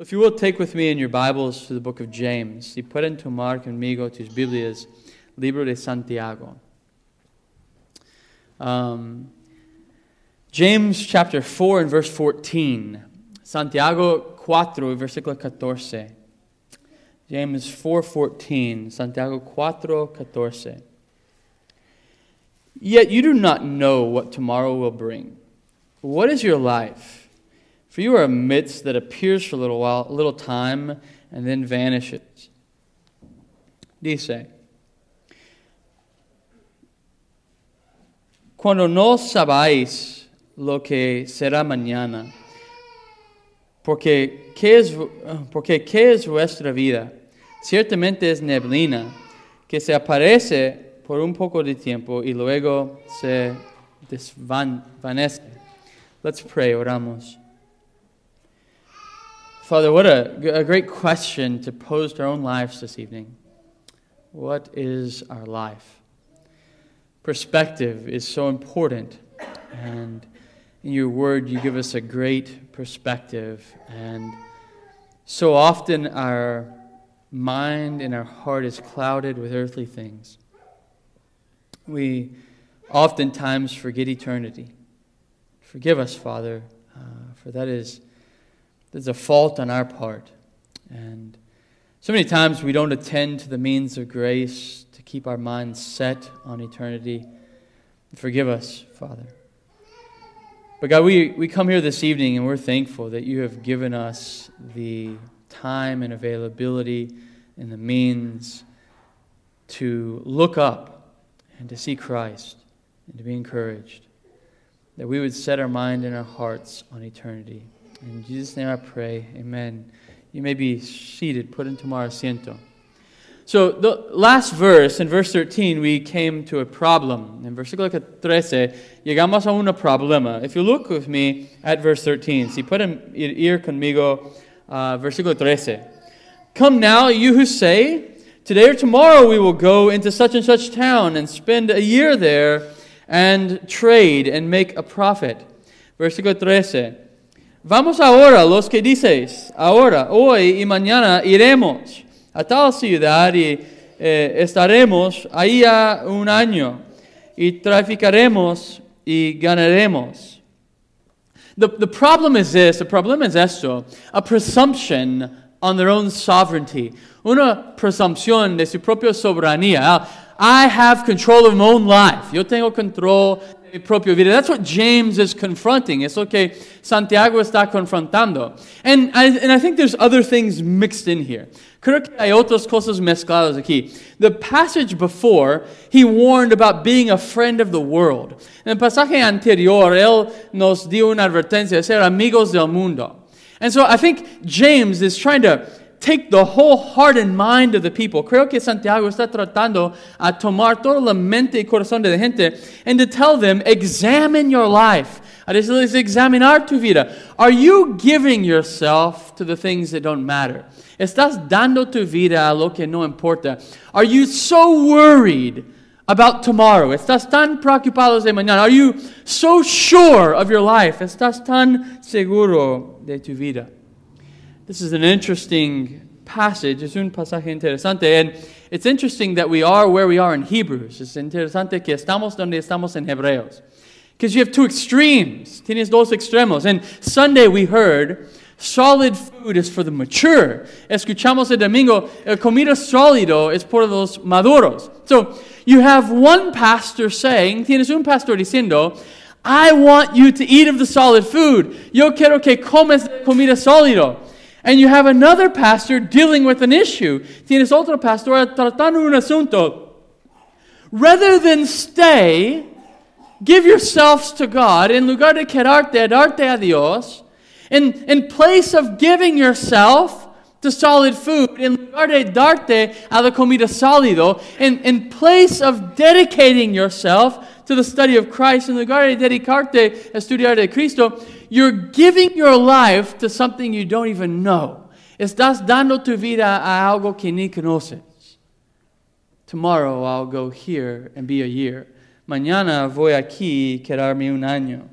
If you will take with me in your Bibles to the book of James, y pueden tomar conmigo tus Biblias, libro de Santiago. Um, James chapter 4 and verse 14. Santiago 4, versículo 14. James 4:14, Santiago 4:14. Yet you do not know what tomorrow will bring. What is your life? For you are a mist that appears for a little while, a little time, and then vanishes. Dice, Cuando no sabáis lo que será mañana, porque ¿qué es, porque ¿qué es vuestra vida? Ciertamente es neblina que se aparece por un poco de tiempo y luego se desvanece. Let's pray, oramos. Father, what a, a great question to pose to our own lives this evening. What is our life? Perspective is so important. And in your word, you give us a great perspective. And so often our mind and our heart is clouded with earthly things. We oftentimes forget eternity. Forgive us, Father, uh, for that is there's a fault on our part. And so many times we don't attend to the means of grace to keep our minds set on eternity. Forgive us, Father. But God, we, we come here this evening and we're thankful that you have given us the time and availability and the means to look up and to see Christ and to be encouraged. That we would set our mind and our hearts on eternity. In Jesus' name I pray. Amen. You may be seated, put into my asiento. So, the last verse, in verse 13, we came to a problem. In versículo 13, llegamos a un problema. If you look with me at verse 13, si pueden ir conmigo, uh, versículo 13. Come now, you who say, Today or tomorrow we will go into such and such town and spend a year there and trade and make a profit. Versículo 13. Vamos ahora, los que dices, ahora, hoy y mañana iremos a tal ciudad y eh, estaremos ahí a un año y traficaremos y ganaremos. The, the problem is this, the problem is esto, a presumption on their own sovereignty, una presumpción de su propia soberanía. I have control of my own life. Yo tengo control de mi propia vida. That's what James is confronting. It's okay. Santiago está confrontando. And I, and I think there's other things mixed in here. Creo que hay otras cosas mezcladas aquí. The passage before, he warned about being a friend of the world. En el pasaje anterior, él nos dio una advertencia de ser amigos del mundo. And so I think James is trying to take the whole heart and mind of the people. Creo que Santiago está tratando a tomar toda la mente y corazón de la gente and to tell them, examine your life. A decirles, examinar tu vida. Are you giving yourself to the things that don't matter? ¿Estás dando tu vida a lo que no importa? Are you so worried about tomorrow? ¿Estás tan preocupado de mañana? Are you so sure of your life? ¿Estás tan seguro de tu vida? This is an interesting passage. Es un pasaje interesante. And it's interesting that we are where we are in Hebrews. Es interesante que estamos donde estamos en Hebreos. Because you have two extremes. Tienes dos extremos. And Sunday we heard solid food is for the mature. Escuchamos el domingo, el comida sólido es por los maduros. So you have one pastor saying, tienes un pastor diciendo, I want you to eat of the solid food. Yo quiero que comes comida sólido. And you have another pastor dealing with an issue. Tienes otro pastor tratando un asunto. Rather than stay, give yourselves to God, en lugar de quedarte, darte a Dios, in, in place of giving yourself to solid food, in lugar de darte a la comida sólido, in, in place of dedicating yourself to the study of Christ, in lugar de dedicarte a estudiar de Cristo, you're giving your life to something you don't even know. Estás dando tu vida a algo que ni conoces. Tomorrow I'll go here and be a year. Mañana voy aquí quedarme un año.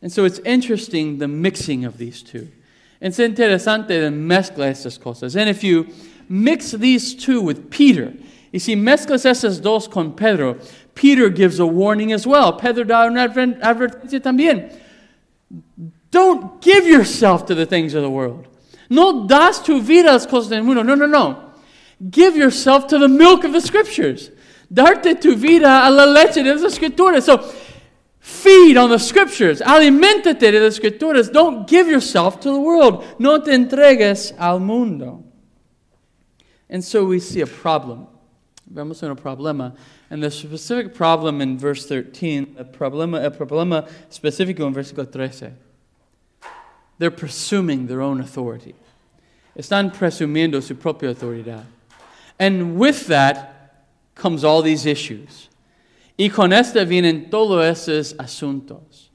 And so it's interesting the mixing of these two. Es interesante de mezcla estas cosas. And if you mix these two with Peter, y si mezclas esas dos con Pedro, Peter gives a warning as well. Don't give yourself to the things of the world. No das tu vida a las cosas del mundo. No, no, no. Give yourself to the milk of the scriptures. Darte tu vida a la leche de las escrituras. So, feed on the scriptures. Alimentate de las escrituras. Don't give yourself to the world. No te entregues al mundo. And so we see a problem. Vemos un problema. And the specific problem in verse 13, a problema, a problema específico en versículo 13. They're presuming their own authority. Están presumiendo su propia autoridad. And with that comes all these issues. Y con esta vienen todos esos asuntos.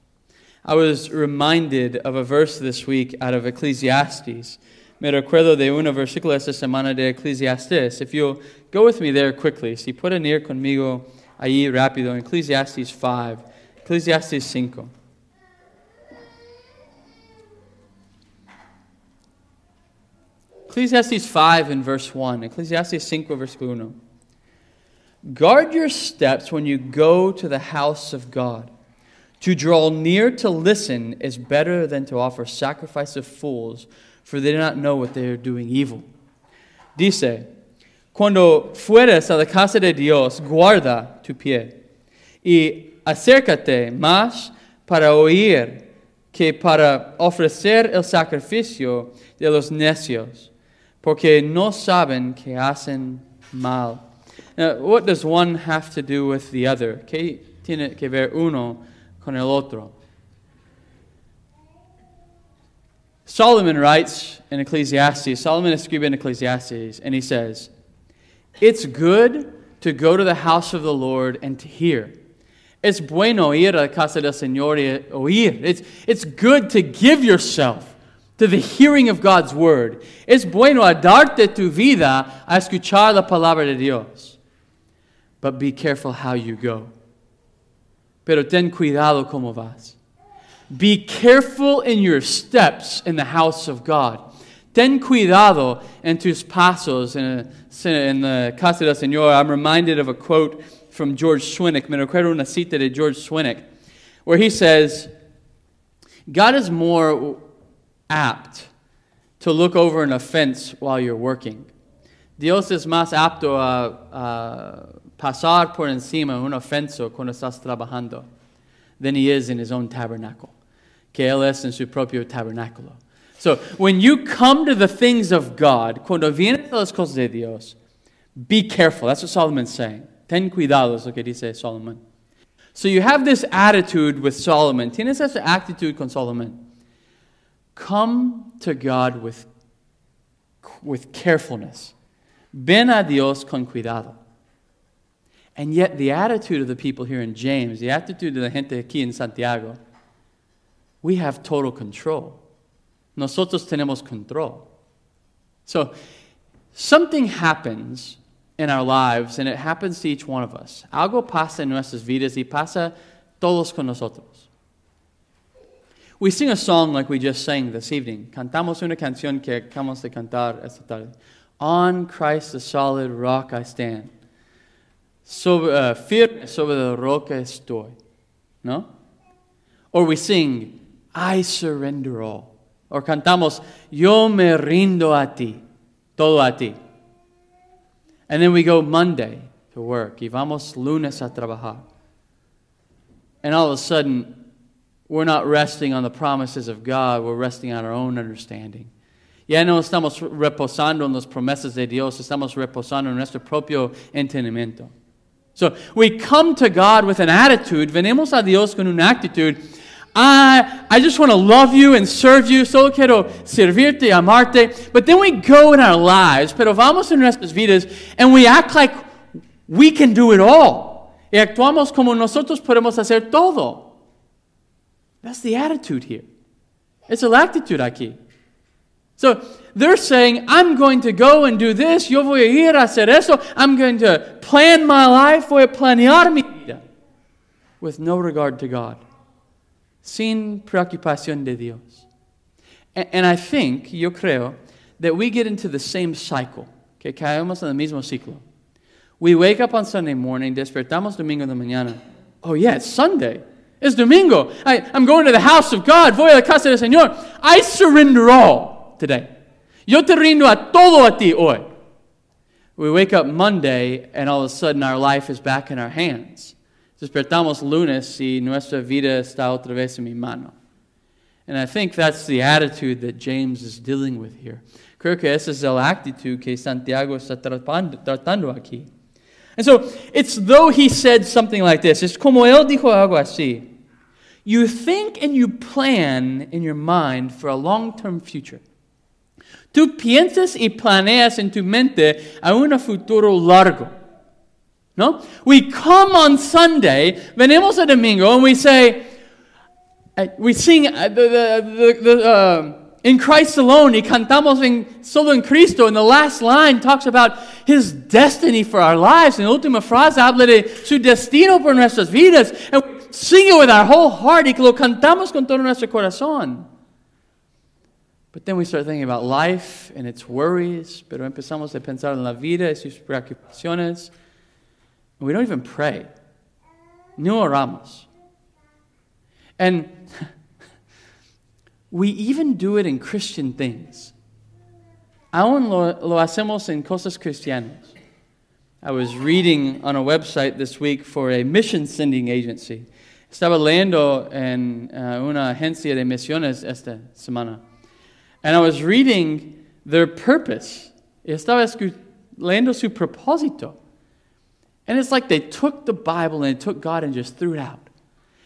I was reminded of a verse this week out of Ecclesiastes. Me recuerdo de un versículo esta semana de Ecclesiastes. If you'll go with me there quickly, si pueden ir conmigo ahí rápido, Ecclesiastes 5, Ecclesiastes 5. Ecclesiastes 5 and verse 1. Ecclesiastes 5, versículo 1. Guard your steps when you go to the house of God. To draw near to listen is better than to offer sacrifice of fools, for they do not know what they are doing evil. Dice, Cuando fueres a la casa de Dios, guarda tu pie y acércate más para oír que para ofrecer el sacrificio de los necios porque no saben que hacen mal. Now, what does one have to do with the other? ¿Qué tiene que ver uno con el otro? Solomon writes in Ecclesiastes, Solomon escribe in Ecclesiastes, and he says, It's good to go to the house of the Lord and to hear. Es bueno ir a casa del Señor y oír. It's, it's good to give yourself to the hearing of God's word. Es bueno a darte tu vida a escuchar la palabra de Dios. But be careful how you go. Pero ten cuidado como vas. Be careful in your steps in the house of God. Ten cuidado en tus pasos in, in the eh, casa del Señor. I'm reminded of a quote from George Swinnock. Me recuerdo una cita de George Swinnock, where he says, God is more apt to look over an offense while you're working. Dios es más apto a, a pasar por encima un ofenso cuando estás trabajando than he is in his own tabernacle, es en su propio tabernáculo. So, when you come to the things of God, cuando vienes a las cosas de Dios, be careful. That's what Solomon's saying. Ten cuidado es lo que dice Solomon. So you have this attitude with Solomon. Tienes esa actitud con Solomon. Come to God with, with carefulness. Ven a Dios con cuidado. And yet, the attitude of the people here in James, the attitude of the gente aquí en Santiago, we have total control. Nosotros tenemos control. So, something happens in our lives, and it happens to each one of us. Algo pasa en nuestras vidas y pasa todos con nosotros. We sing a song like we just sang this evening. Cantamos una canción que acabamos de cantar esta tarde. On Christ the solid rock I stand. Sobre, uh, firme sobre la roca estoy. No? Or we sing, I surrender all. Or cantamos, Yo me rindo a ti. Todo a ti. And then we go Monday to work. Y vamos lunes a trabajar. And all of a sudden, we're not resting on the promises of God, we're resting on our own understanding. Ya no estamos reposando en las promesas de Dios, estamos reposando en nuestro propio entendimiento. So we come to God with an attitude, venimos a Dios con una actitud. I, I just want to love you and serve you, solo quiero servirte amarte. But then we go in our lives, pero vamos en nuestras vidas, and we act like we can do it all. Y actuamos como nosotros podemos hacer todo. That's the attitude here. It's a actitud aquí. So they're saying, I'm going to go and do this, yo voy a ir a hacer eso, I'm going to plan my life, voy a planear mi vida, with no regard to God, sin preocupación de Dios. And, and I think, yo creo, that we get into the same cycle, que caemos en el mismo ciclo. We wake up on Sunday morning, despertamos domingo de mañana. Oh, yeah, it's Sunday. It's domingo. I, I'm going to the house of God. Voy a la casa del Señor. I surrender all today. Yo te rindo a todo a ti hoy. We wake up Monday and all of a sudden our life is back in our hands. Despertamos lunes y nuestra vida está otra vez en mi mano. And I think that's the attitude that James is dealing with here. Creo que esa es la actitud que Santiago está tratando aquí. And so it's though he said something like this. Es como él dijo algo así. You think and you plan in your mind for a long term future. Tú piensas y planeas en tu mente a un futuro largo. No? We come on Sunday, venimos a domingo, and we say, uh, we sing uh, the, the, the, the uh, in Christ alone, y cantamos en, solo en Cristo, and the last line talks about His destiny for our lives. And la última frase habla de su destino por nuestras vidas. And we sing it with our whole heart, y lo cantamos con todo nuestro corazón. But then we start thinking about life and its worries, pero empezamos a pensar en la vida y sus preocupaciones. We don't even pray. No oramos. And we even do it in Christian things. Aún lo, lo hacemos en cosas cristianas. I was reading on a website this week for a mission sending agency. Estaba leyendo en uh, una agencia de misiones esta semana. And I was reading their purpose. Estaba leyendo su propósito. And it's like they took the Bible and they took God and just threw it out.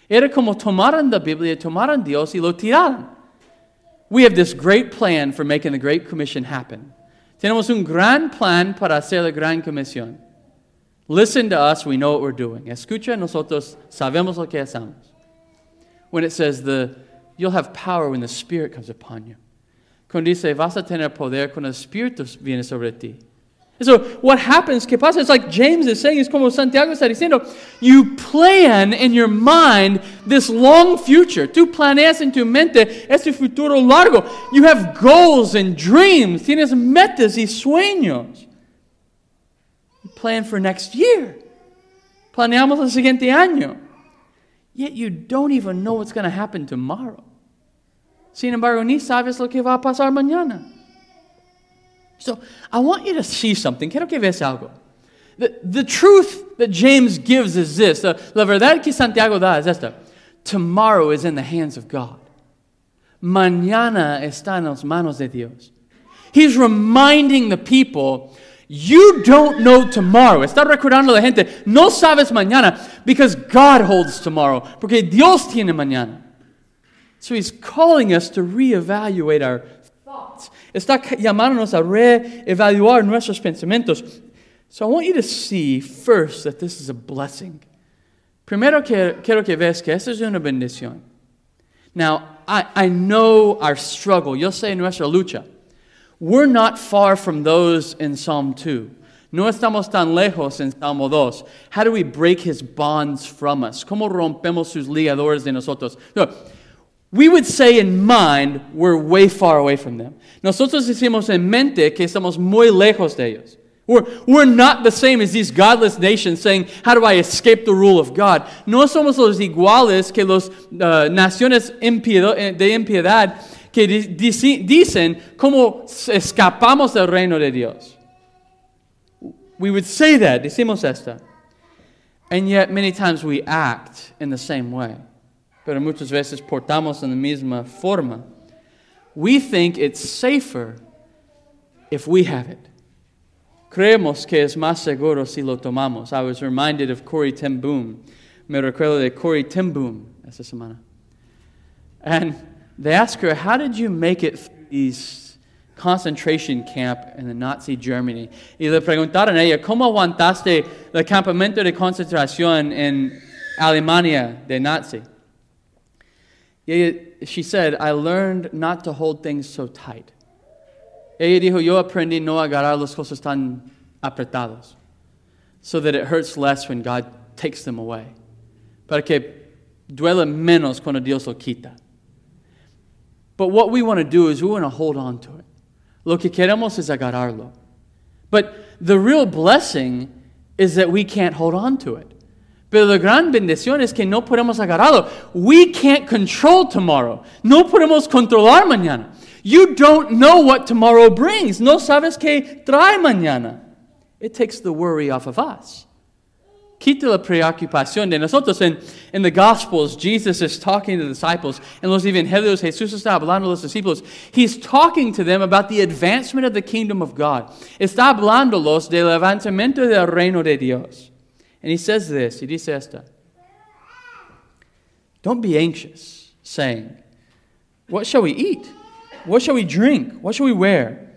Era como tomaron la Biblia, tomaron Dios y lo tiraron. We have this great plan for making the Great Commission happen. Tenemos un gran plan para hacer la Gran Comisión. Listen to us, we know what we're doing. Escucha, nosotros sabemos lo que hacemos. When it says the, you'll have power when the Spirit comes upon you. Cuando dice, vas a tener poder cuando el Espíritu viene sobre ti. So what happens, ¿qué pasa? It's like James is saying, es como Santiago está diciendo, you plan in your mind this long future. Tú planeas en tu mente este futuro largo. You have goals and dreams. Tienes metas y sueños. You plan for next year. Planeamos el siguiente año. Yet you don't even know what's going to happen tomorrow. Sin embargo, ni sabes lo que va a pasar mañana. So I want you to see something. Quiero que veas algo. The, the truth that James gives is this. Uh, la verdad que Santiago da es esta. Tomorrow is in the hands of God. Mañana está en las manos de Dios. He's reminding the people, you don't know tomorrow. Está recordando la gente, no sabes mañana because God holds tomorrow. Porque Dios tiene mañana. So he's calling us to reevaluate our thoughts. Está llamándonos a reevaluar nuestros pensamientos. So I want you to see first that this is a blessing. Primero quiero que veas que esta es una bendición. Now, I, I know our struggle. Yo sé nuestra lucha. We're not far from those in Psalm 2. No estamos tan lejos en Salmo 2. How do we break his bonds from us? ¿Cómo rompemos sus ligadores de nosotros? No, we would say in mind, we're way far away from them. Nosotros decimos en mente que estamos muy lejos de ellos. We're, we're not the same as these godless nations saying, How do I escape the rule of God? No somos los iguales que las uh, naciones eh, de impiedad que dicen cómo escapamos del reino de Dios. We would say that, decimos esta. And yet, many times we act in the same way pero muchas veces portamos en la misma forma. We think it's safer if we have it. Creemos que es más seguro si lo tomamos. I was reminded of Corrie ten Boom. Me recuerdo de Corrie ten Boom esta semana. And they asked her, How did you make it through these concentration camp in the Nazi Germany? Y le preguntaron a ella, ¿cómo aguantaste el campamento de concentración en Alemania de Nazi? She said, I learned not to hold things so tight. Ella dijo, yo aprendí no agarrar las cosas tan apretadas, so that it hurts less when God takes them away. Para que duele menos cuando Dios lo quita. But what we want to do is we want to hold on to it. Lo que queremos es agarrarlo. But the real blessing is that we can't hold on to it. Pero la gran bendición es que no podemos agarrarlo. We can't control tomorrow. No podemos controlar mañana. You don't know what tomorrow brings. No sabes qué trae mañana. It takes the worry off of us. Quita la preocupación de nosotros. En, in the Gospels, Jesus is talking to the disciples. En los Evangelios, Jesús está hablando a los discípulos. He's talking to them about the advancement of the kingdom of God. Está hablándolos del levantamiento del reino de Dios. And he says this, he dice. Don't be anxious, saying, What shall we eat? What shall we drink? What shall we wear?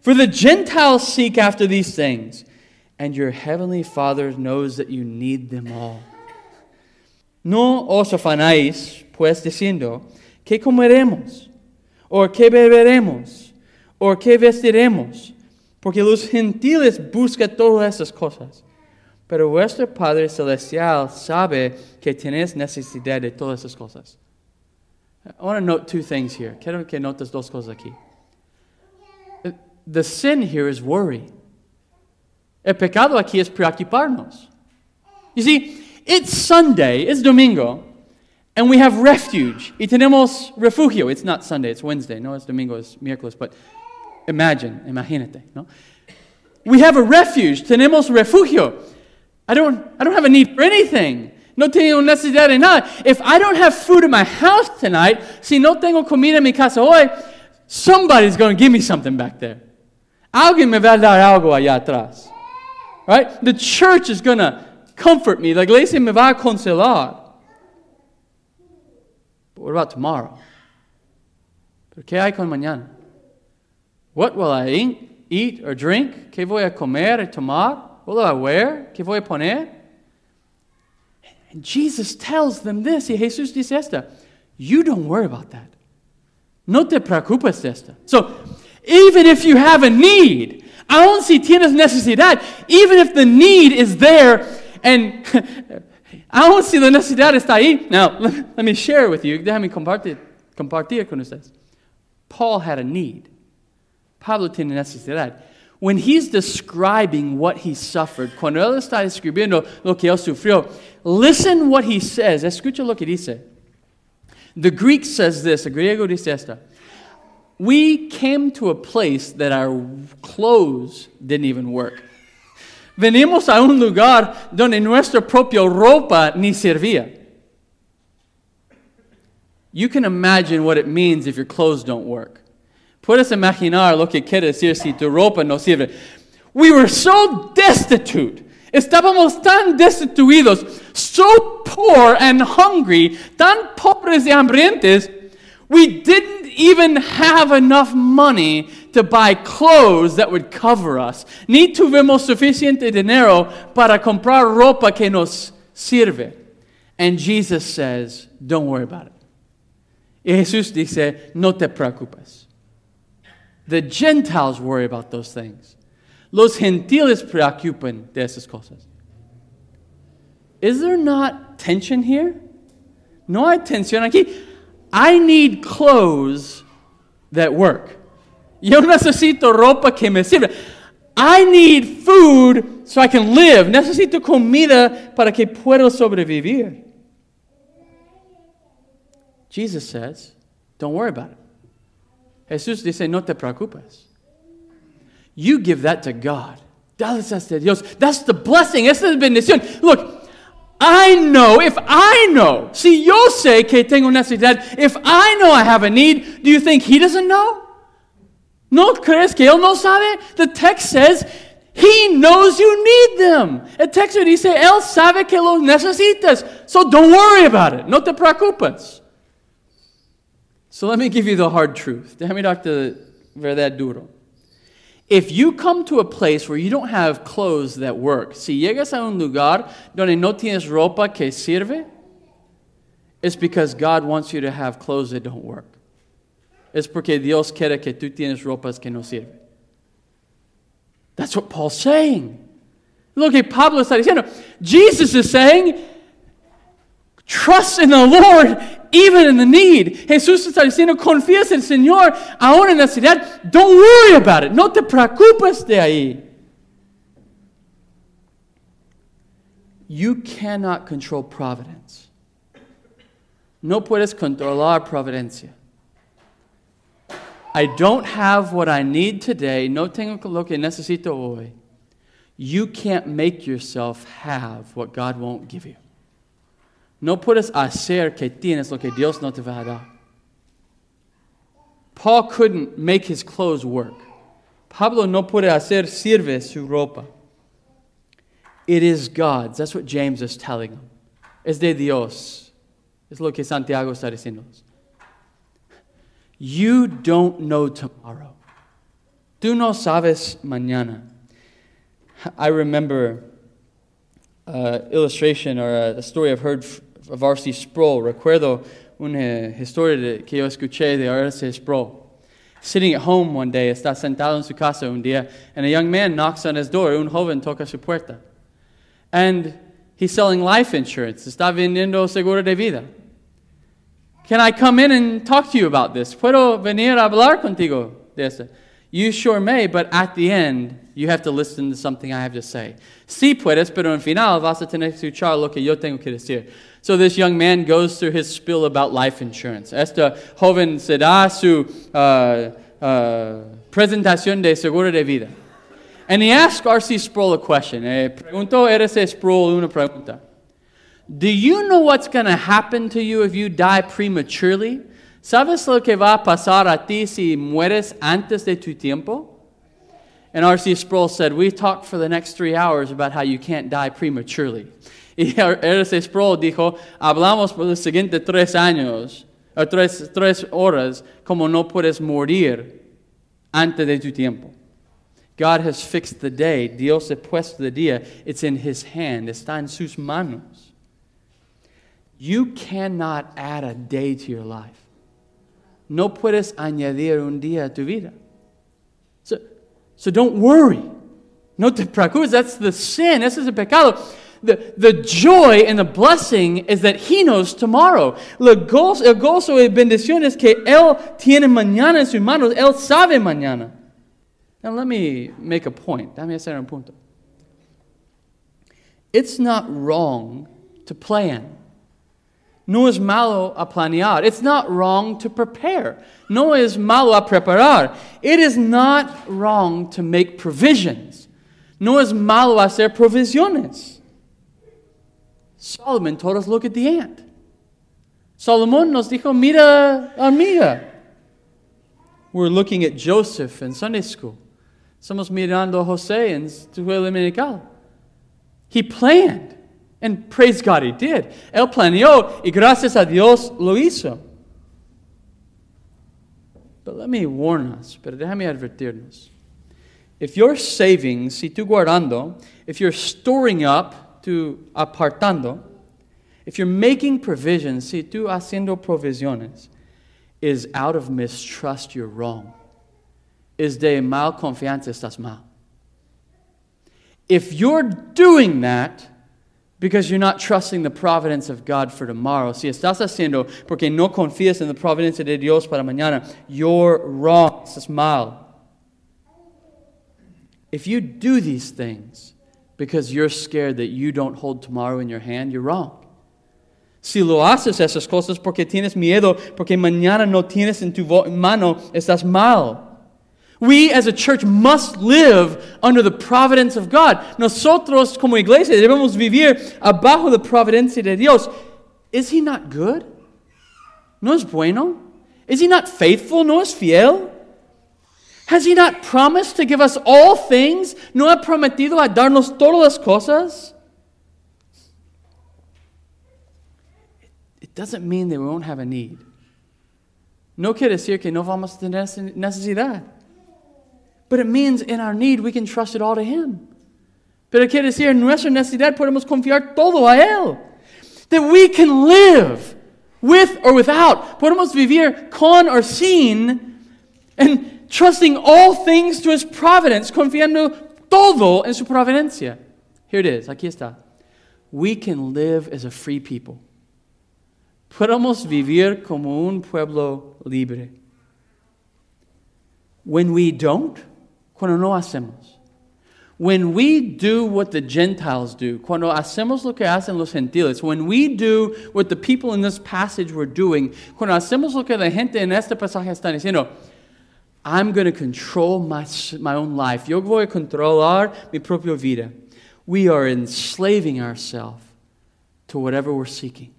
For the Gentiles seek after these things and your heavenly Father knows that you need them all. No os afanáis, pues, diciendo, ¿qué comeremos? ¿O qué beberemos? ¿O qué vestiremos? Porque los gentiles buscan todas esas cosas. Pero vuestro Padre Celestial sabe que tenéis necesidad de todas esas cosas. I want to note two things here. Quiero que notes dos cosas aquí. The sin here is worry. El pecado aquí es preocuparnos. You see, it's Sunday, it's domingo, and we have refuge. Y tenemos refugio. It's not Sunday, it's Wednesday. No, it's domingo, it's miércoles, but imagine, imagínate, no? We have a refuge. Tenemos refugio. I don't, I don't have a need for anything. No tengo necesidad de nada. If I don't have food in my house tonight, si no tengo comida en mi casa hoy, somebody's going to give me something back there. Alguien me va a dar algo allá atrás. Right? The church is going to comfort me. La iglesia me va a consolar. But what about tomorrow? ¿Pero qué hay con mañana? What will I eat, or drink? ¿Qué voy a comer y tomar? Will I? ¿Qué voy a poner? And Jesus tells them this. Y Jesús dice esta. You don't worry about that. No te preocupes de esta. So, even if you have a need, aun si tienes necesidad, even if the need is there, and aun si la necesidad está ahí. Now, let, let me share with you, déjame compartir, compartir con ustedes. Paul had a need. Pablo tiene necesidad. When he's describing what he suffered, cuando él está escribiendo lo que él sufrió, listen what he says. Escucha lo que dice. The Greek says this, the griego dice esta we came to a place that our clothes didn't even work. Venimos a un lugar donde nuestra propia ropa ni servía. You can imagine what it means if your clothes don't work. Puedes imaginar lo que quiere decir si tu ropa no sirve. We were so destitute. Estábamos tan destituidos, so poor and hungry, tan pobres y hambrientos, we didn't even have enough money to buy clothes that would cover us. Ni tuvimos suficiente dinero para comprar ropa que nos sirve. And Jesus says, don't worry about it. Y Jesús dice, no te preocupes. The Gentiles worry about those things. Los gentiles preocupan de esas cosas. Is there not tension here? No hay tensión aquí. I need clothes that work. Yo necesito ropa que me sirva. I need food so I can live. Necesito comida para que pueda sobrevivir. Jesus says, don't worry about it. Jesús dice, no te preocupes. You give that to God. Dales a Dios. That's the blessing. Esa es la bendición. Look, I know, if I know, si yo sé que tengo necesidad, if I know I have a need, do you think he doesn't know? ¿No crees que él no sabe? The text says he knows you need them. El texto dice, él sabe que los necesitas. So don't worry about it. No te preocupes. So let me give you the hard truth. Déjame darte verdad duro. If you come to a place where you don't have clothes that work, si llegas a un lugar donde no tienes ropa que sirve, it's because God wants you to have clothes that don't work. Es porque Dios quiere que tú tienes ropas que no sirven. That's what Paul's saying. Look at Pablo está diciendo. Jesus is saying, trust in the Lord even in the need. Jesús está diciendo, confías en el Señor aún en la necesidad. Don't worry about it. No te preocupes de ahí. You cannot control providence. No puedes controlar providencia. I don't have what I need today. No tengo lo que necesito hoy. You can't make yourself have what God won't give you. No puedes hacer que tienes lo que Dios no te va a dar. Paul couldn't make his clothes work. Pablo no puede hacer sirve su ropa. It is God's. That's what James is telling him. Es de Dios. Es lo que Santiago está diciendo. You don't know tomorrow. Tú no sabes mañana. I remember uh, illustration or a, a story I've heard of R.C. Sproul. Recuerdo una eh, historia de, que yo escuché de R.C. Sproul. Sitting at home one day, está sentado en su casa un día, and a young man knocks on his door. Un joven toca su puerta. And he's selling life insurance. Está vendiendo seguro de vida. Can I come in and talk to you about this? ¿Puedo venir a hablar contigo de esto? You sure may, but at the end, you have to listen to something I have to say. Sí puedes, pero en final vas a tener que escuchar lo que yo tengo que decir. So this young man goes through his spiel about life insurance. Este joven se da su uh, uh, presentación de seguro de vida. And he asked R.C. Sproul a question. Eh, preguntó R.C. Sproul una pregunta. Do you know what's going to happen to you if you die prematurely? ¿Sabes lo que va a pasar a ti si mueres antes de tu tiempo? And R.C. Sproul said, We talked for the next three hours about how you can't die prematurely. Y R.C. Sproul dijo, hablamos por los siguientes tres años, o tres, tres horas, como no puedes morir antes de tu tiempo. God has fixed the day. Dios ha puesto el día. It's in His hand. Está en sus manos. You cannot add a day to your life. No puedes añadir un día a tu vida. So, so don't worry. No te preocupes. That's the sin. Ese es el pecado. The, the joy and the blessing is that He knows tomorrow. El gozo, el gozo y bendición es que Él tiene mañana en sus manos. Él sabe mañana. Now, let me make a point. Dame hacer un punto. It's not wrong to plan. No es malo a planear. It's not wrong to prepare. No es malo a preparar. It is not wrong to make provisions. No es malo hacer provisiones. Solomon told us, look at the ant. Solomon nos dijo, mira hormiga. We're looking at Joseph in Sunday school. Estamos mirando a José en escuela dominical. He planned. And praise God, he did. Él planeó y gracias a Dios lo hizo. But let me warn us, pero déjame advertirnos. If you're saving, si tú guardando, if you're storing up, tú apartando, if you're making provisions, si tú haciendo provisiones, is out of mistrust, you're wrong is de mal confianza estás mal. If you're doing that because you're not trusting the providence of God for tomorrow, si estás haciendo porque no confías en la providencia de Dios para mañana, you're wrong. Estás mal. If you do these things because you're scared that you don't hold tomorrow in your hand, you're wrong. Si lo haces esas cosas porque tienes miedo, porque mañana no tienes en tu mano, estás mal. We as a church must live under the providence of God. Nosotros como iglesia debemos vivir abajo de providencia de Dios. Is he not good? ¿No es bueno? Is he not faithful? ¿No es fiel? Has he not promised to give us all things? ¿No ha prometido a darnos todas las cosas? It doesn't mean that we won't have a need. No quiere decir que no vamos a tener necesidad. But it means in our need we can trust it all to Him. Pero quiere decir, en nuestra necesidad podemos confiar todo a Él. That we can live with or without. Podemos vivir con or sin and trusting all things to His providence, confiando todo en su providencia. Here it is, aquí está. We can live as a free people. Podemos vivir como un pueblo libre. When we don't, cuando no hacemos. When we do what the Gentiles do, cuando hacemos lo que hacen los gentiles, when we do what the people in this passage were doing, cuando hacemos lo que la gente en este pasaje está diciendo, I'm going to control my, my own life. Yo voy a controlar mi propia vida. We are enslaving ourselves to whatever we're seeking.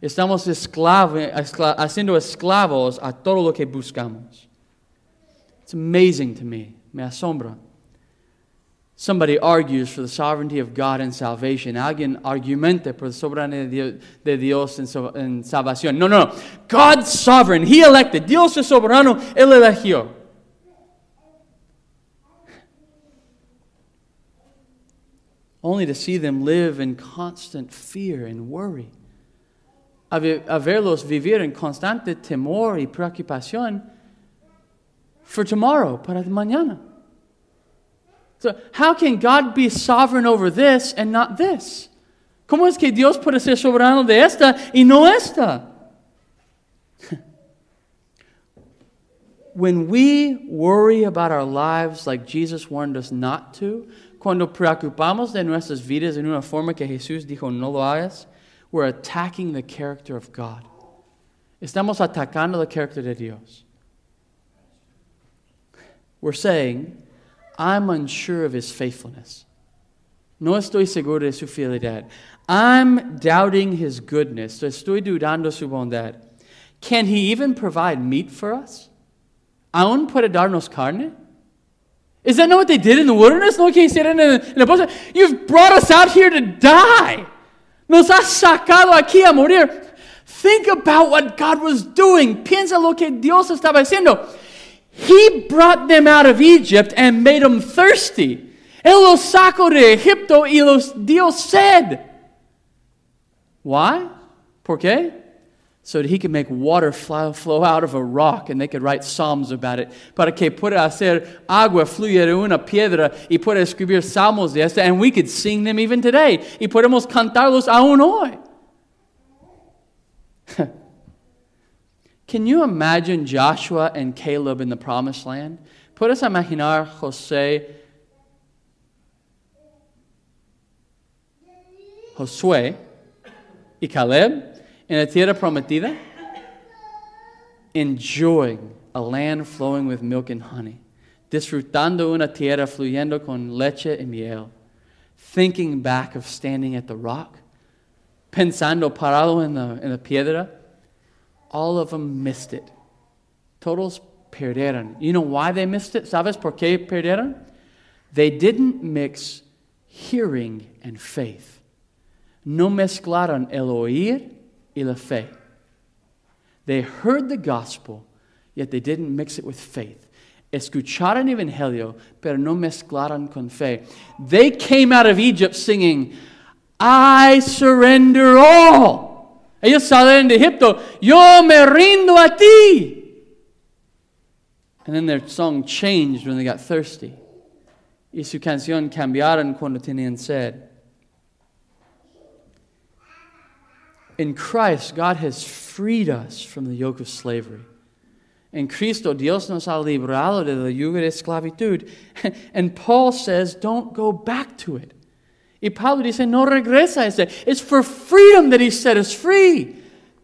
Estamos esclavo, escla, haciendo esclavos a todo lo que buscamos. It's amazing to me. Me asombra. Somebody argues for the sovereignty of God in salvation. Alguien argumenta por soberanía de Dios en salvación. No, no, no. God's sovereign. He elected. Dios es soberano. Él eligió. Only to see them live in constant fear and worry. A, verlos vivir en constante temor y preocupación for tomorrow, para mañana. So, how can God be sovereign over this and not this? ¿Cómo es que Dios puede ser soberano de esta y no esta? when we worry about our lives like Jesus warned us not to, cuando preocupamos de nuestras vidas en una forma que Jesús dijo no lo hagas, we're attacking the character of God. Estamos atacando el carácter de Dios. We're saying, I'm unsure of his faithfulness. No estoy seguro de su fidelidad. I'm doubting his goodness. Estoy dudando su bondad. Can he even provide meat for us? ¿Aún puede darnos carne? Is that not what they did in the wilderness? No que hicieron en el pozo. You've brought us out here to die. Nos has sacado aquí a morir. Think about what God was doing. Piensa lo que Dios estaba haciendo. He brought them out of Egypt and made them thirsty. Él los sacó de Egipto dio. Why? ¿Por qué? So that he could make water flow out of a rock and they could write psalms about it. Para que pueda hacer agua fluir de una piedra y pueda escribir salmos de esta and we could sing them even today. Y podemos cantarlos aún hoy. Can you imagine Joshua and Caleb in the promised land? Puedes imaginar José, Josué y Caleb en la tierra prometida? Enjoying a land flowing with milk and honey, disfrutando una tierra fluyendo con leche y miel, thinking back of standing at the rock, pensando parado en la, en la piedra all of them missed it. Todos perdieron. You know why they missed it? ¿Sabes por qué perdieron? They didn't mix hearing and faith. No mezclaron el oír y la fe. They heard the gospel, yet they didn't mix it with faith. Escucharon el evangelio, pero no mezclaron con fe. They came out of Egypt singing, I surrender all. Ellos salen de Egipto, yo me rindo a ti. And then their song changed when they got thirsty. Y su canción cambiaron cuando tenían sed. In Christ, God has freed us from the yoke of slavery. En Cristo, Dios nos ha librado de la yugo de esclavitud. And Paul says, don't go back to it. Y Pablo dice, no regresa ese. It's for freedom that he set us free.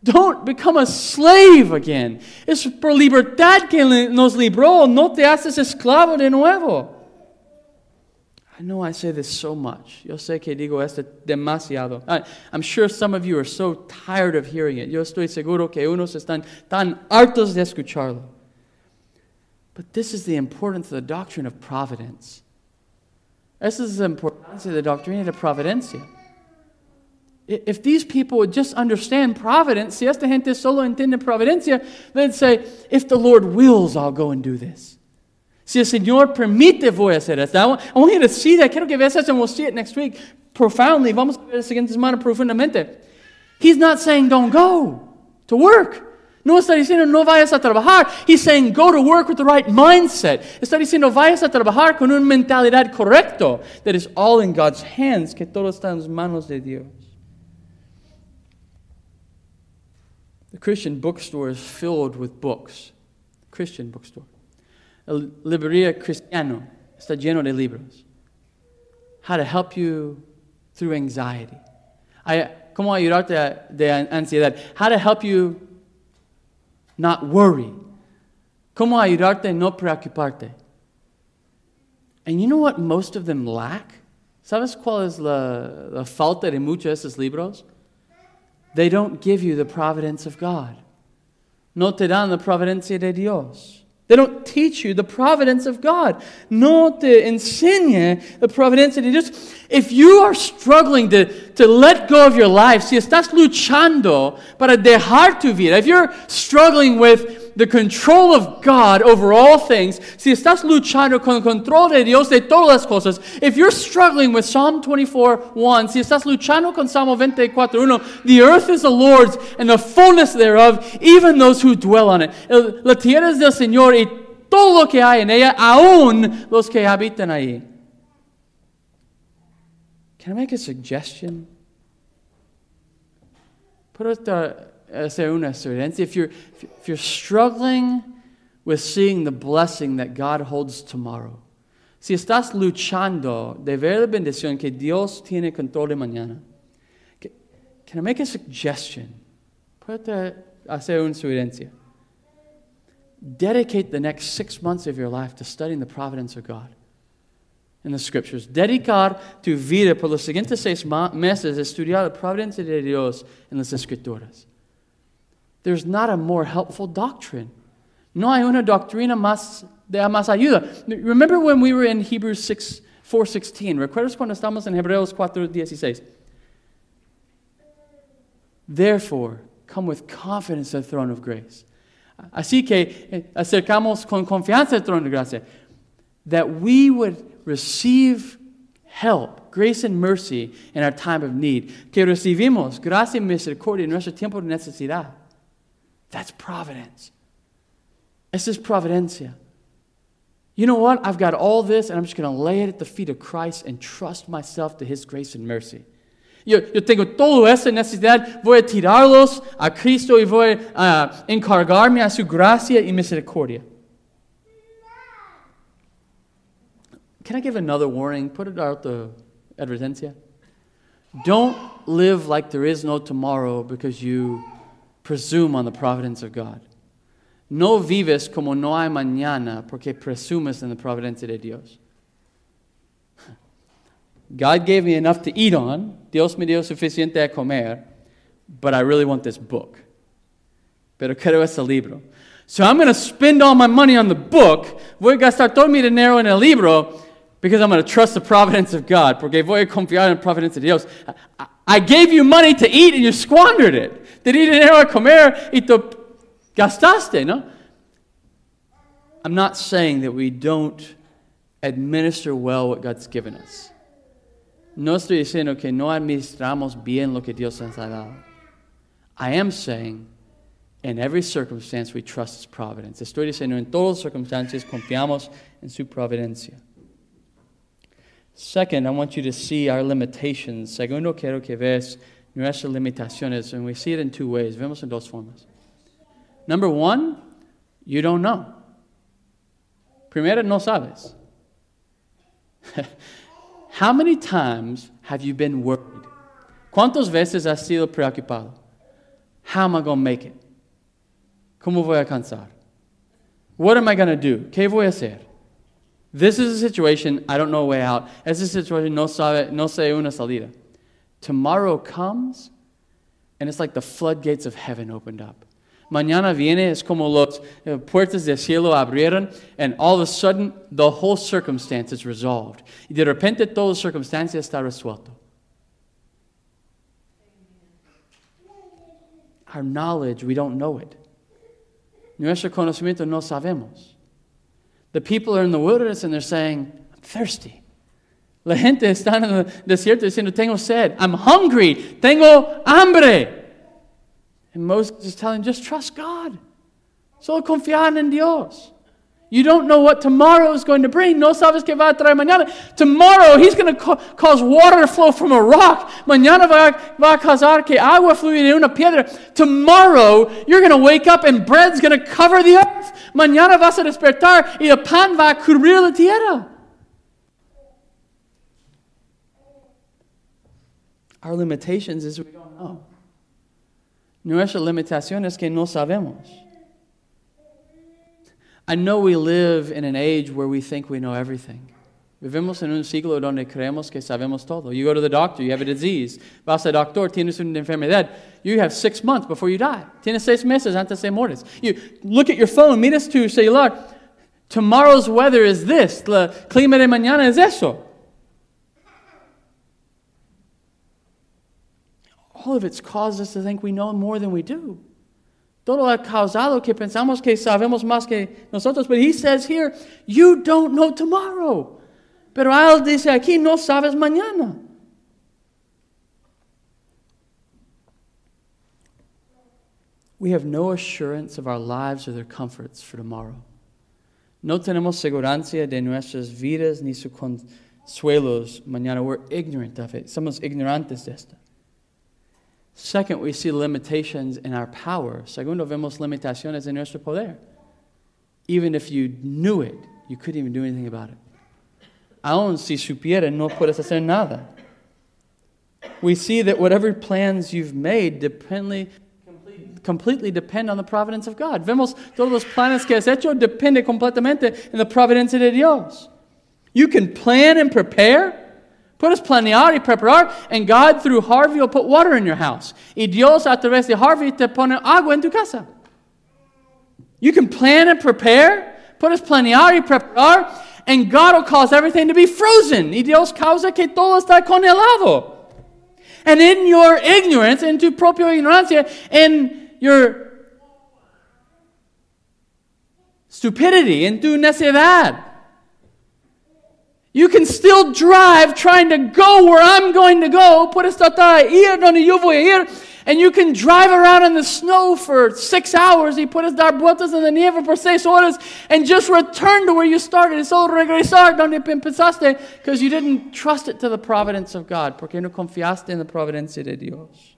Don't become a slave again. Es por libertad que nos libró. No te haces esclavo de nuevo. I know I say this so much. Yo sé que digo esto demasiado. I, I'm sure some of you are so tired of hearing it. Yo estoy seguro que unos están tan hartos de escucharlo. But this is the importance of the doctrine of providence. Esa es la importancia de doctrina de providencia. If these people would just understand providence, si esta gente solo entiende providencia, they'd say, if the Lord wills, I'll go and do this. Si el Señor permite, voy a hacer esto. I want you to see that. Quiero que veas eso, and we'll see it next week profoundly. Vamos a ver la siguiente semana profundamente. He's not saying don't go to work. No está diciendo no vayas a trabajar. He's saying go to work with the right mindset. Está diciendo vayas a trabajar con una mentalidad correcta. That is all in God's hands, que todo está en las manos de Dios. The Christian bookstore is filled with books. Christian bookstore. El librería cristiano está lleno de libros. How to help you through anxiety. I, cómo ayudarte de ansiedad. How to help you not worry. Cómo ayudarte no preocuparte. And you know what most of them lack? ¿Sabes cuál es la, la falta de muchos de esos libros? They don't give you the providence of God. No te dan la providencia de Dios. They don't teach you the providence of God. No te enseñe la providencia de Dios. If you are struggling to, to let go of your life, si estás luchando para dejar tu vida, if you're struggling with the control of God over all things, si estás luchando con el control de Dios de todas las cosas, if you're struggling with Psalm 24:1, si estás luchando con Salmo 24:1, the earth is the Lord's and the fullness thereof, even those who dwell on it. La tierra es del Señor y todo lo que hay en ella, aún los que habitan ahí. Can I make a suggestion? Put it hacer una sugerencia. If you're, if you're struggling with seeing the blessing that God holds tomorrow, si estás luchando de ver la bendición que Dios tiene control de mañana, can I make a suggestion? Puede hacer una sugerencia. Dedicate the next six months of your life to studying the providence of God in the scriptures. Dedicar tu vida por los siguientes seis meses a estudiar la providencia de Dios en las escrituras. There's not a more helpful doctrine. No hay una doctrina más de más ayuda. Remember when we were in Hebrews 6, 4.16. ¿Recuerdas cuando estamos en Hebreos 4.16? Therefore, come with confidence to the throne of grace. Así que eh, acercamos con confianza al trono de gracia. That we would receive help, grace and mercy in our time of need. Que recibimos gracia y misericordia en nuestro tiempo de necesidad. That's providence. This is providencia. You know what? I've got all this, and I'm just going to lay it at the feet of Christ and trust myself to His grace and mercy. Yo, yo tengo todo esa necesidad, voy a tirarlos a Cristo y voy a encargarme a su gracia y misericordia. Can I give another warning? Put it out the advertencia. Don't live like there is no tomorrow because you presume on the providence of God. No vives como no hay mañana porque presumes en la providencia de Dios. God gave me enough to eat on. Dios me dio suficiente a comer, but I really want this book. Pero quiero ese libro. So I'm going to spend all my money on the book. Voy a gastar todo mi dinero en el libro because I'm going to trust the providence of God. Porque voy a confiar en la providencia de Dios. I gave you money to eat and you squandered it. ¿No? I'm not saying that we don't administer well what God's given us. No estoy diciendo que no administramos bien lo que Dios nos ha dado. I am saying in every circumstance we trust His providence. Estoy diciendo en todas circunstancias confiamos en su providencia. Second, I want you to see our limitations. Segundo, quiero que veas nuestras limitaciones, and we see it in two ways. Vemos en dos formas. Number one, you don't know. Primero, no sabes. How many times have you been worried? ¿Cuántas veces has sido preocupado? How am I going to make it? ¿Cómo voy a alcanzar? What am I going to do? ¿Qué voy a hacer? This is a situation, I don't know a way out. Es a situation, no, sabe, no sé una salida. Tomorrow comes, and it's like the floodgates of heaven opened up. Mañana viene, es como las uh, puertas del cielo abrieron, and all of a sudden, the whole circumstance is resolved. Y de repente, toda circunstancia está resuelto. Our knowledge, we don't know it. Nuestro conocimiento no sabemos. The people are in the wilderness and they're saying, I'm thirsty. La gente está en el desierto diciendo, tengo sed. I'm hungry. Tengo hambre. And Moses is telling, just trust God. Solo confiar en Dios. You don't know what tomorrow is going to bring. No sabes qué va a traer mañana. Tomorrow, He's going to ca- cause water to flow from a rock. Mañana va, va a causar que agua fluya de una piedra. Tomorrow, you're going to wake up and bread's going to cover the earth. Mañana vas a despertar y el pan va a cubrir la tierra. Our limitations is we don't know. Nuestra limitación es que no sabemos. I know we live in an age where we think we know everything. Vivimos en un siglo donde creemos que sabemos todo. You go to the doctor, you have a disease. Vas al doctor, tienes una enfermedad. You have six months before you die. Tienes seis meses antes de morir. You look at your phone, miras tu celular. Tomorrow's weather is this. El clima de mañana es eso. All of it's caused us to think we know more than we do. Todo ha causado que pensamos que sabemos más que nosotros. But he says here, you don't know tomorrow. Pero él dice aquí, no sabes mañana. We have no assurance of our lives or their comforts for tomorrow. No tenemos seguridad de nuestras vidas ni sus consuelos mañana. We're ignorant of it. Somos ignorantes de esto. Second, we see limitations in our power. Segundo, vemos limitaciones en nuestro poder. Even if you knew it, you couldn't even do anything about it. Aun si supiera, no puedes hacer nada. We see that whatever plans you've made dependly, completely depend on the providence of God. Vemos todos los planes que has hecho depende completamente en la providencia de Dios. You can plan and prepare. Puedes planear y preparar, and God through Harvey will put water in your house. Y Dios a través de Harvey te pone agua en tu casa. You can plan and prepare. Puedes planear y preparar, and God will cause everything to be frozen. Y Dios causa que todo está congelado. And in your ignorance, en tu propia ignorancia, in your stupidity, en tu necedad, you can still drive trying to go where I'm going to go. And you can drive around in the snow for six hours y puedes dar vueltas en la nieve por seis horas and just return to where you started. It's all regresar donde empezaste because you didn't trust it to the providence of God, porque no confiaste en la providencia de Dios.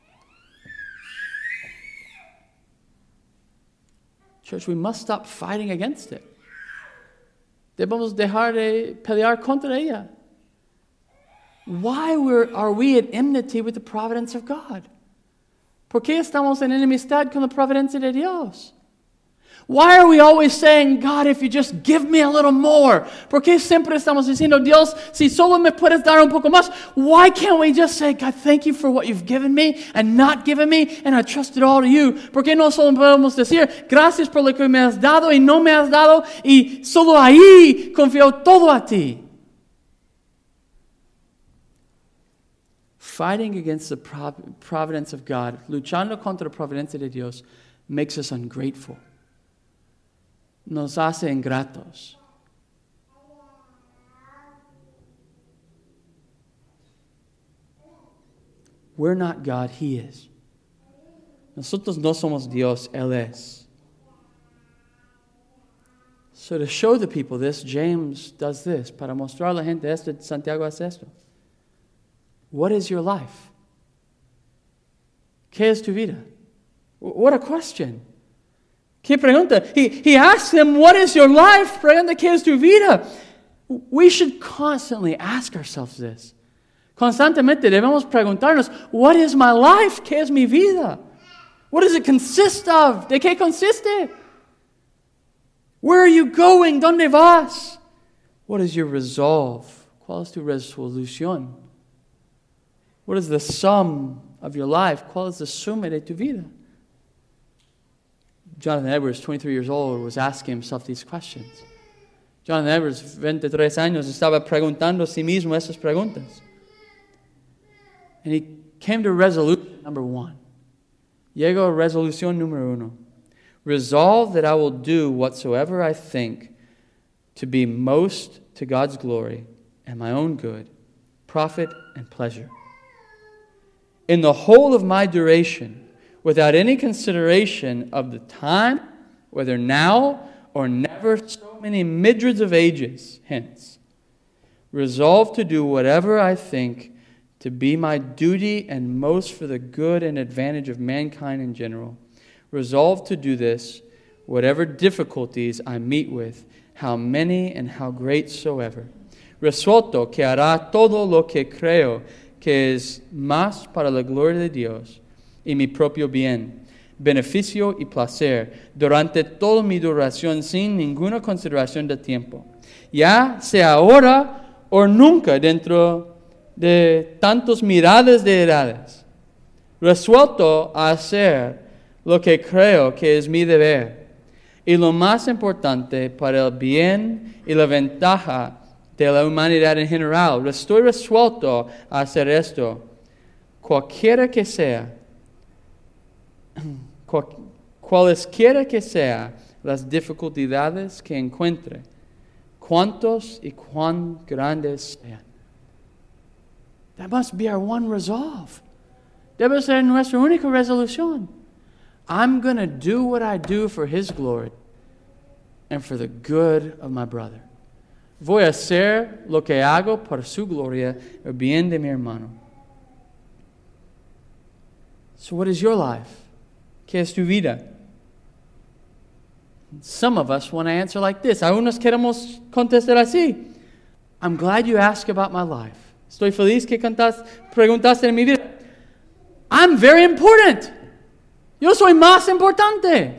Church, we must stop fighting against it. Debemos dejar de pelear contra ella. Why were, are we at enmity with the providence of God? ¿Por qué estamos en enemistad con la providencia de Dios? Why are we always saying, God, if you just give me a little more? ¿Por qué siempre estamos diciendo, Dios, si solo me puedes dar un poco más? Why can't we just say, God, thank you for what you've given me and not given me, and I trust it all to you? ¿Por qué no solo podemos decir, gracias por lo que me has dado y no me has dado, y solo ahí confío todo a ti? Fighting against the providence of God, luchando contra la providencia de Dios, makes us ungrateful. Nos hace ingratos. We're not God, He is. Nosotros no somos Dios, Él es. So to show the people this, James does this. Para mostrar a la gente esto, Santiago hace esto. What is your life? ¿Qué es tu vida? What a question. ¿Qué pregunta? He, he asks them, What is your life? Pregunta, ¿qué es tu vida? We should constantly ask ourselves this. Constantemente debemos preguntarnos, What is my life? ¿Qué es mi vida? What does it consist of? ¿De qué consiste? Where are you going? ¿Dónde vas? What is your resolve? ¿Cuál es tu resolución? What is the sum of your life? ¿Cuál es la suma de tu vida? Jonathan Edwards, 23 years old, was asking himself these questions. Jonathan Edwards, 23 años, estaba preguntando a sí mismo esas preguntas. And he came to resolution number one. Llegó a resolución número uno. Resolve that I will do whatsoever I think to be most to God's glory and my own good, profit, and pleasure. In the whole of my duration, without any consideration of the time, whether now or never so many myriads of ages hence, resolve to do whatever I think to be my duty and most for the good and advantage of mankind in general. Resolve to do this, whatever difficulties I meet with, how many and how great soever. Resuelto que hará todo lo que creo que es más para la gloria de Dios y mi propio bien, beneficio y placer durante toda mi duración sin ninguna consideración de tiempo, ya sea ahora o nunca dentro de tantos miradas de edades, resuelto a hacer lo que creo que es mi deber y lo más importante para el bien y la ventaja de la humanidad en general. Estoy resuelto a hacer esto, cualquiera que sea, cualesquiera que sean las dificultades que encuentre, cuantos y cuán grandes sean. That must be our one resolve. Debe ser nuestra única resolución. I'm going to do what I do for His glory and for the good of my brother. Voy a hacer lo que hago por su gloria, el bien de mi hermano. So, what is your life? ¿Qué es tu vida? Some of us want to answer like this. Algunos queremos contestar así. I'm glad you asked about my life. Estoy feliz que cantas, preguntaste en mi vida. I'm very important. Yo soy más importante.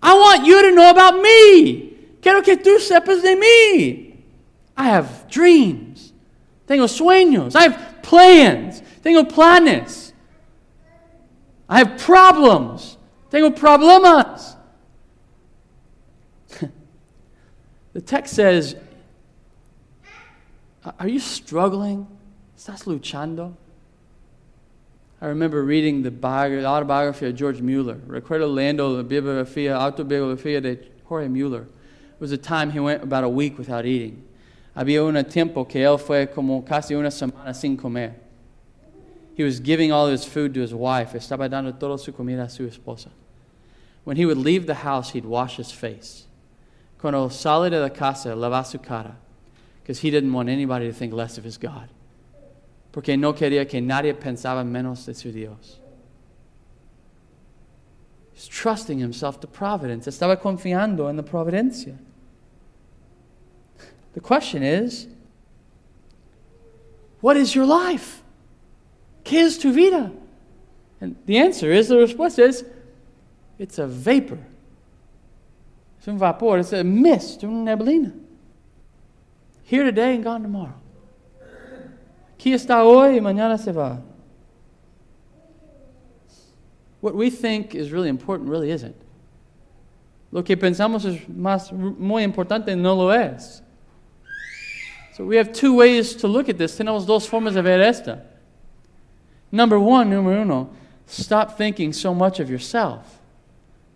I want you to know about me. Quiero que tú sepas de mí. I have dreams. Tengo sueños. I have plans. Tengo planes. I have problems. Tengo problemas. the text says, Are you struggling? ¿Estás luchando? I remember reading the autobiography of George Mueller. Recuerdo leyendo la biografía, autobiografía de Jorge Mueller. It was a time he went about a week without eating. Había un tiempo que él fue como casi una semana sin comer. He was giving all his food to his wife. Estaba dando toda su comida a su esposa. When he would leave the house, he'd wash his face. Cuando sale de la casa, lava su cara. Because he didn't want anybody to think less of his God. Porque no quería que nadie pensaba menos de su Dios. He's trusting himself to providence. Estaba confiando en la providencia. The question is what is your life? ¿Qué es tu vida? And the answer is the response is it's a vapor. Es un vapor, it's a mist, una neblina. Here today and gone tomorrow. Aquí está hoy y mañana se va. What we think is really important really isn't. Lo que pensamos es más muy importante no lo es. So we have two ways to look at this. Tenemos dos formas de ver esta. Number one, número uno, stop thinking so much of yourself.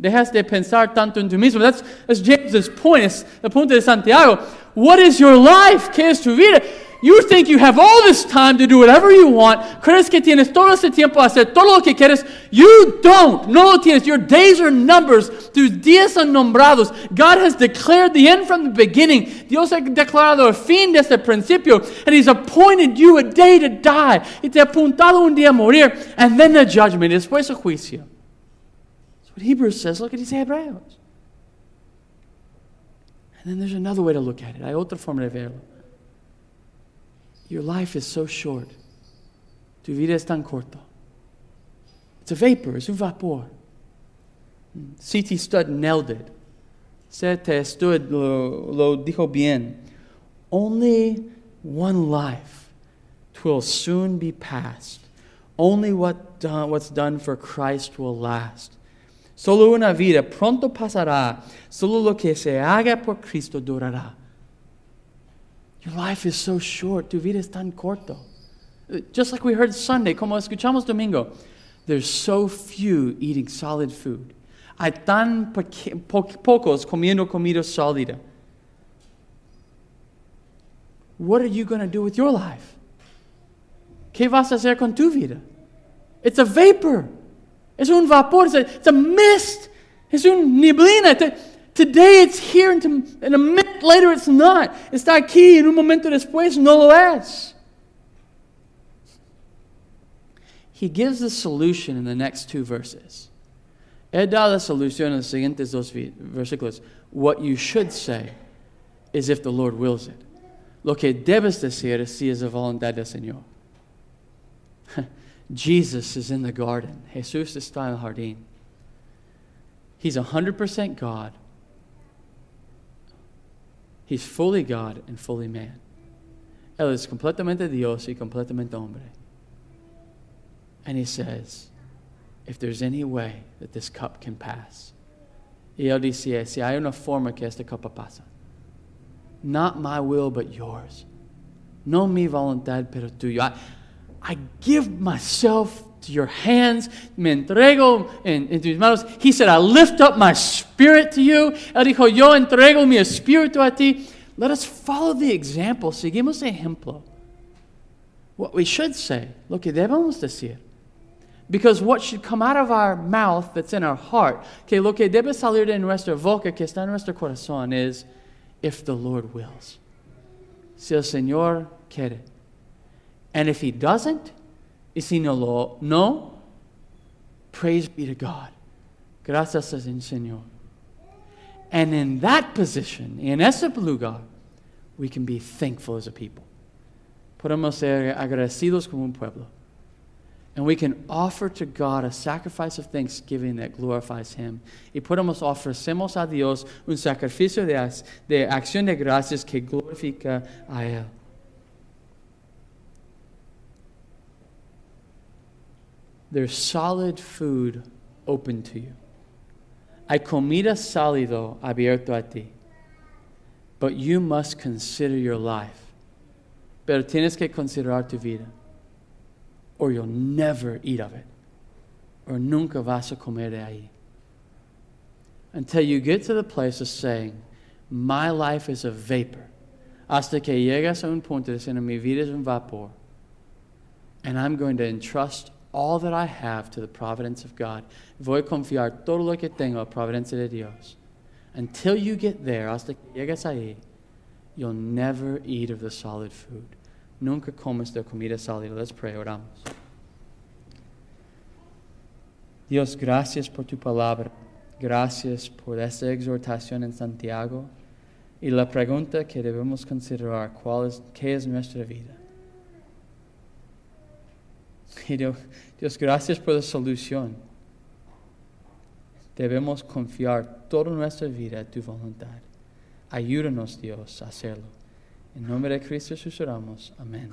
Dejas de pensar tanto en tu mismo. That's, that's James's point. Es the punto de Santiago. What is your life? ¿Qué es tu vida? You think you have all this time to do whatever you want. Crees que tienes todo ese tiempo hacer todo lo que quieres. You don't. No lo tienes. Your days are numbers. Tus días son nombrados. God has declared the end from the beginning. Dios ha declarado el fin desde el principio. And He's appointed you a day to die. Y te ha apuntado un día a morir. And then the judgment. Y después el juicio. That's what Hebrews says. Look at these Hebreos. And then there's another way to look at it. Hay otra forma de verlo. Your life is so short. Tu vida es tan corta. It's a vapor, it's un vapor. Mm. C.T. Studd nailed it. C.T. Studd lo, lo dijo bien. Only one life will soon be past. Only what done, what's done for Christ will last. Solo una vida pronto pasará. Solo lo que se haga por Cristo durará. Your life is so short. Tu vida es tan corto. Uh, just like we heard Sunday, como escuchamos domingo, there's so few eating solid food. Hay tan pocos comiendo comida sólida. What are you going to do with your life? ¿Qué vas a hacer con tu vida? It's a vapor. Es un vapor. It's a, it's a mist. Es un neblina. Today it's here, and, to, and a minute later it's not. Está aquí, en un momento después no lo es. He gives the solution in the next two verses. Él da la solución en los siguientes dos versículos. What you should say is if the Lord wills it. Lo que debes decir es si es la voluntad del Señor. Jesus is in the garden. Jesús está en el jardín. He's 100% God. He's fully God and fully man. Él es completamente Dios y completamente hombre. And he says, if there's any way that this cup can pass. Y él dice, si hay una forma que esta copa pasa. Not my will, but yours. No mi voluntad, pero tuyo. I, I give myself to your hands. Me entrego en, en tus manos. He said, I lift up my spirit to you. Él dijo, yo entrego mi espíritu a ti. Let us follow the example. Seguimos ejemplo. What we should say, lo que debemos decir. Because what should come out of our mouth that's in our heart, que lo que debe salir de nuestra boca, que está en nuestro corazón, is if the Lord wills. Si el Señor quiere. And if He doesn't, y si no lo, no, praise be to God. Gracias al Señor. And in that position, in ese lugar, we can be thankful as a people. Podemos ser agradecidos como un pueblo. And we can offer to God a sacrifice of thanksgiving that glorifies Him. Y podemos ofrecemos a Dios un sacrificio de, de acción de gracias que glorifica a Él. There's solid food open to you. Hay comida sólido abierto a ti. But you must consider your life. Pero tienes que considerar tu vida or you'll never eat of it, or nunca vas a comer de ahí. Until you get to the place of saying, My life is a vapor. Hasta que llegas a un punto de diciendo, Mi vida es un vapor. And I'm going to entrust all that I have to the providence of God. Voy a confiar todo lo que tengo a providencia de Dios. Until you get there, hasta que llegas ahí, you'll never eat of the solid food. Nunca comes de comida sólida. Let's pray, oramos. Dios, gracias por tu palabra. Gracias por esta exhortación en Santiago. Y la pregunta que debemos considerar, ¿cuál es, ¿qué es nuestra vida? Dios, gracias por la solución. Debemos confiar toda nuestra vida a tu voluntad. Ayúdanos, Dios, a hacerlo. En nombre de Cristo oramos. Amén.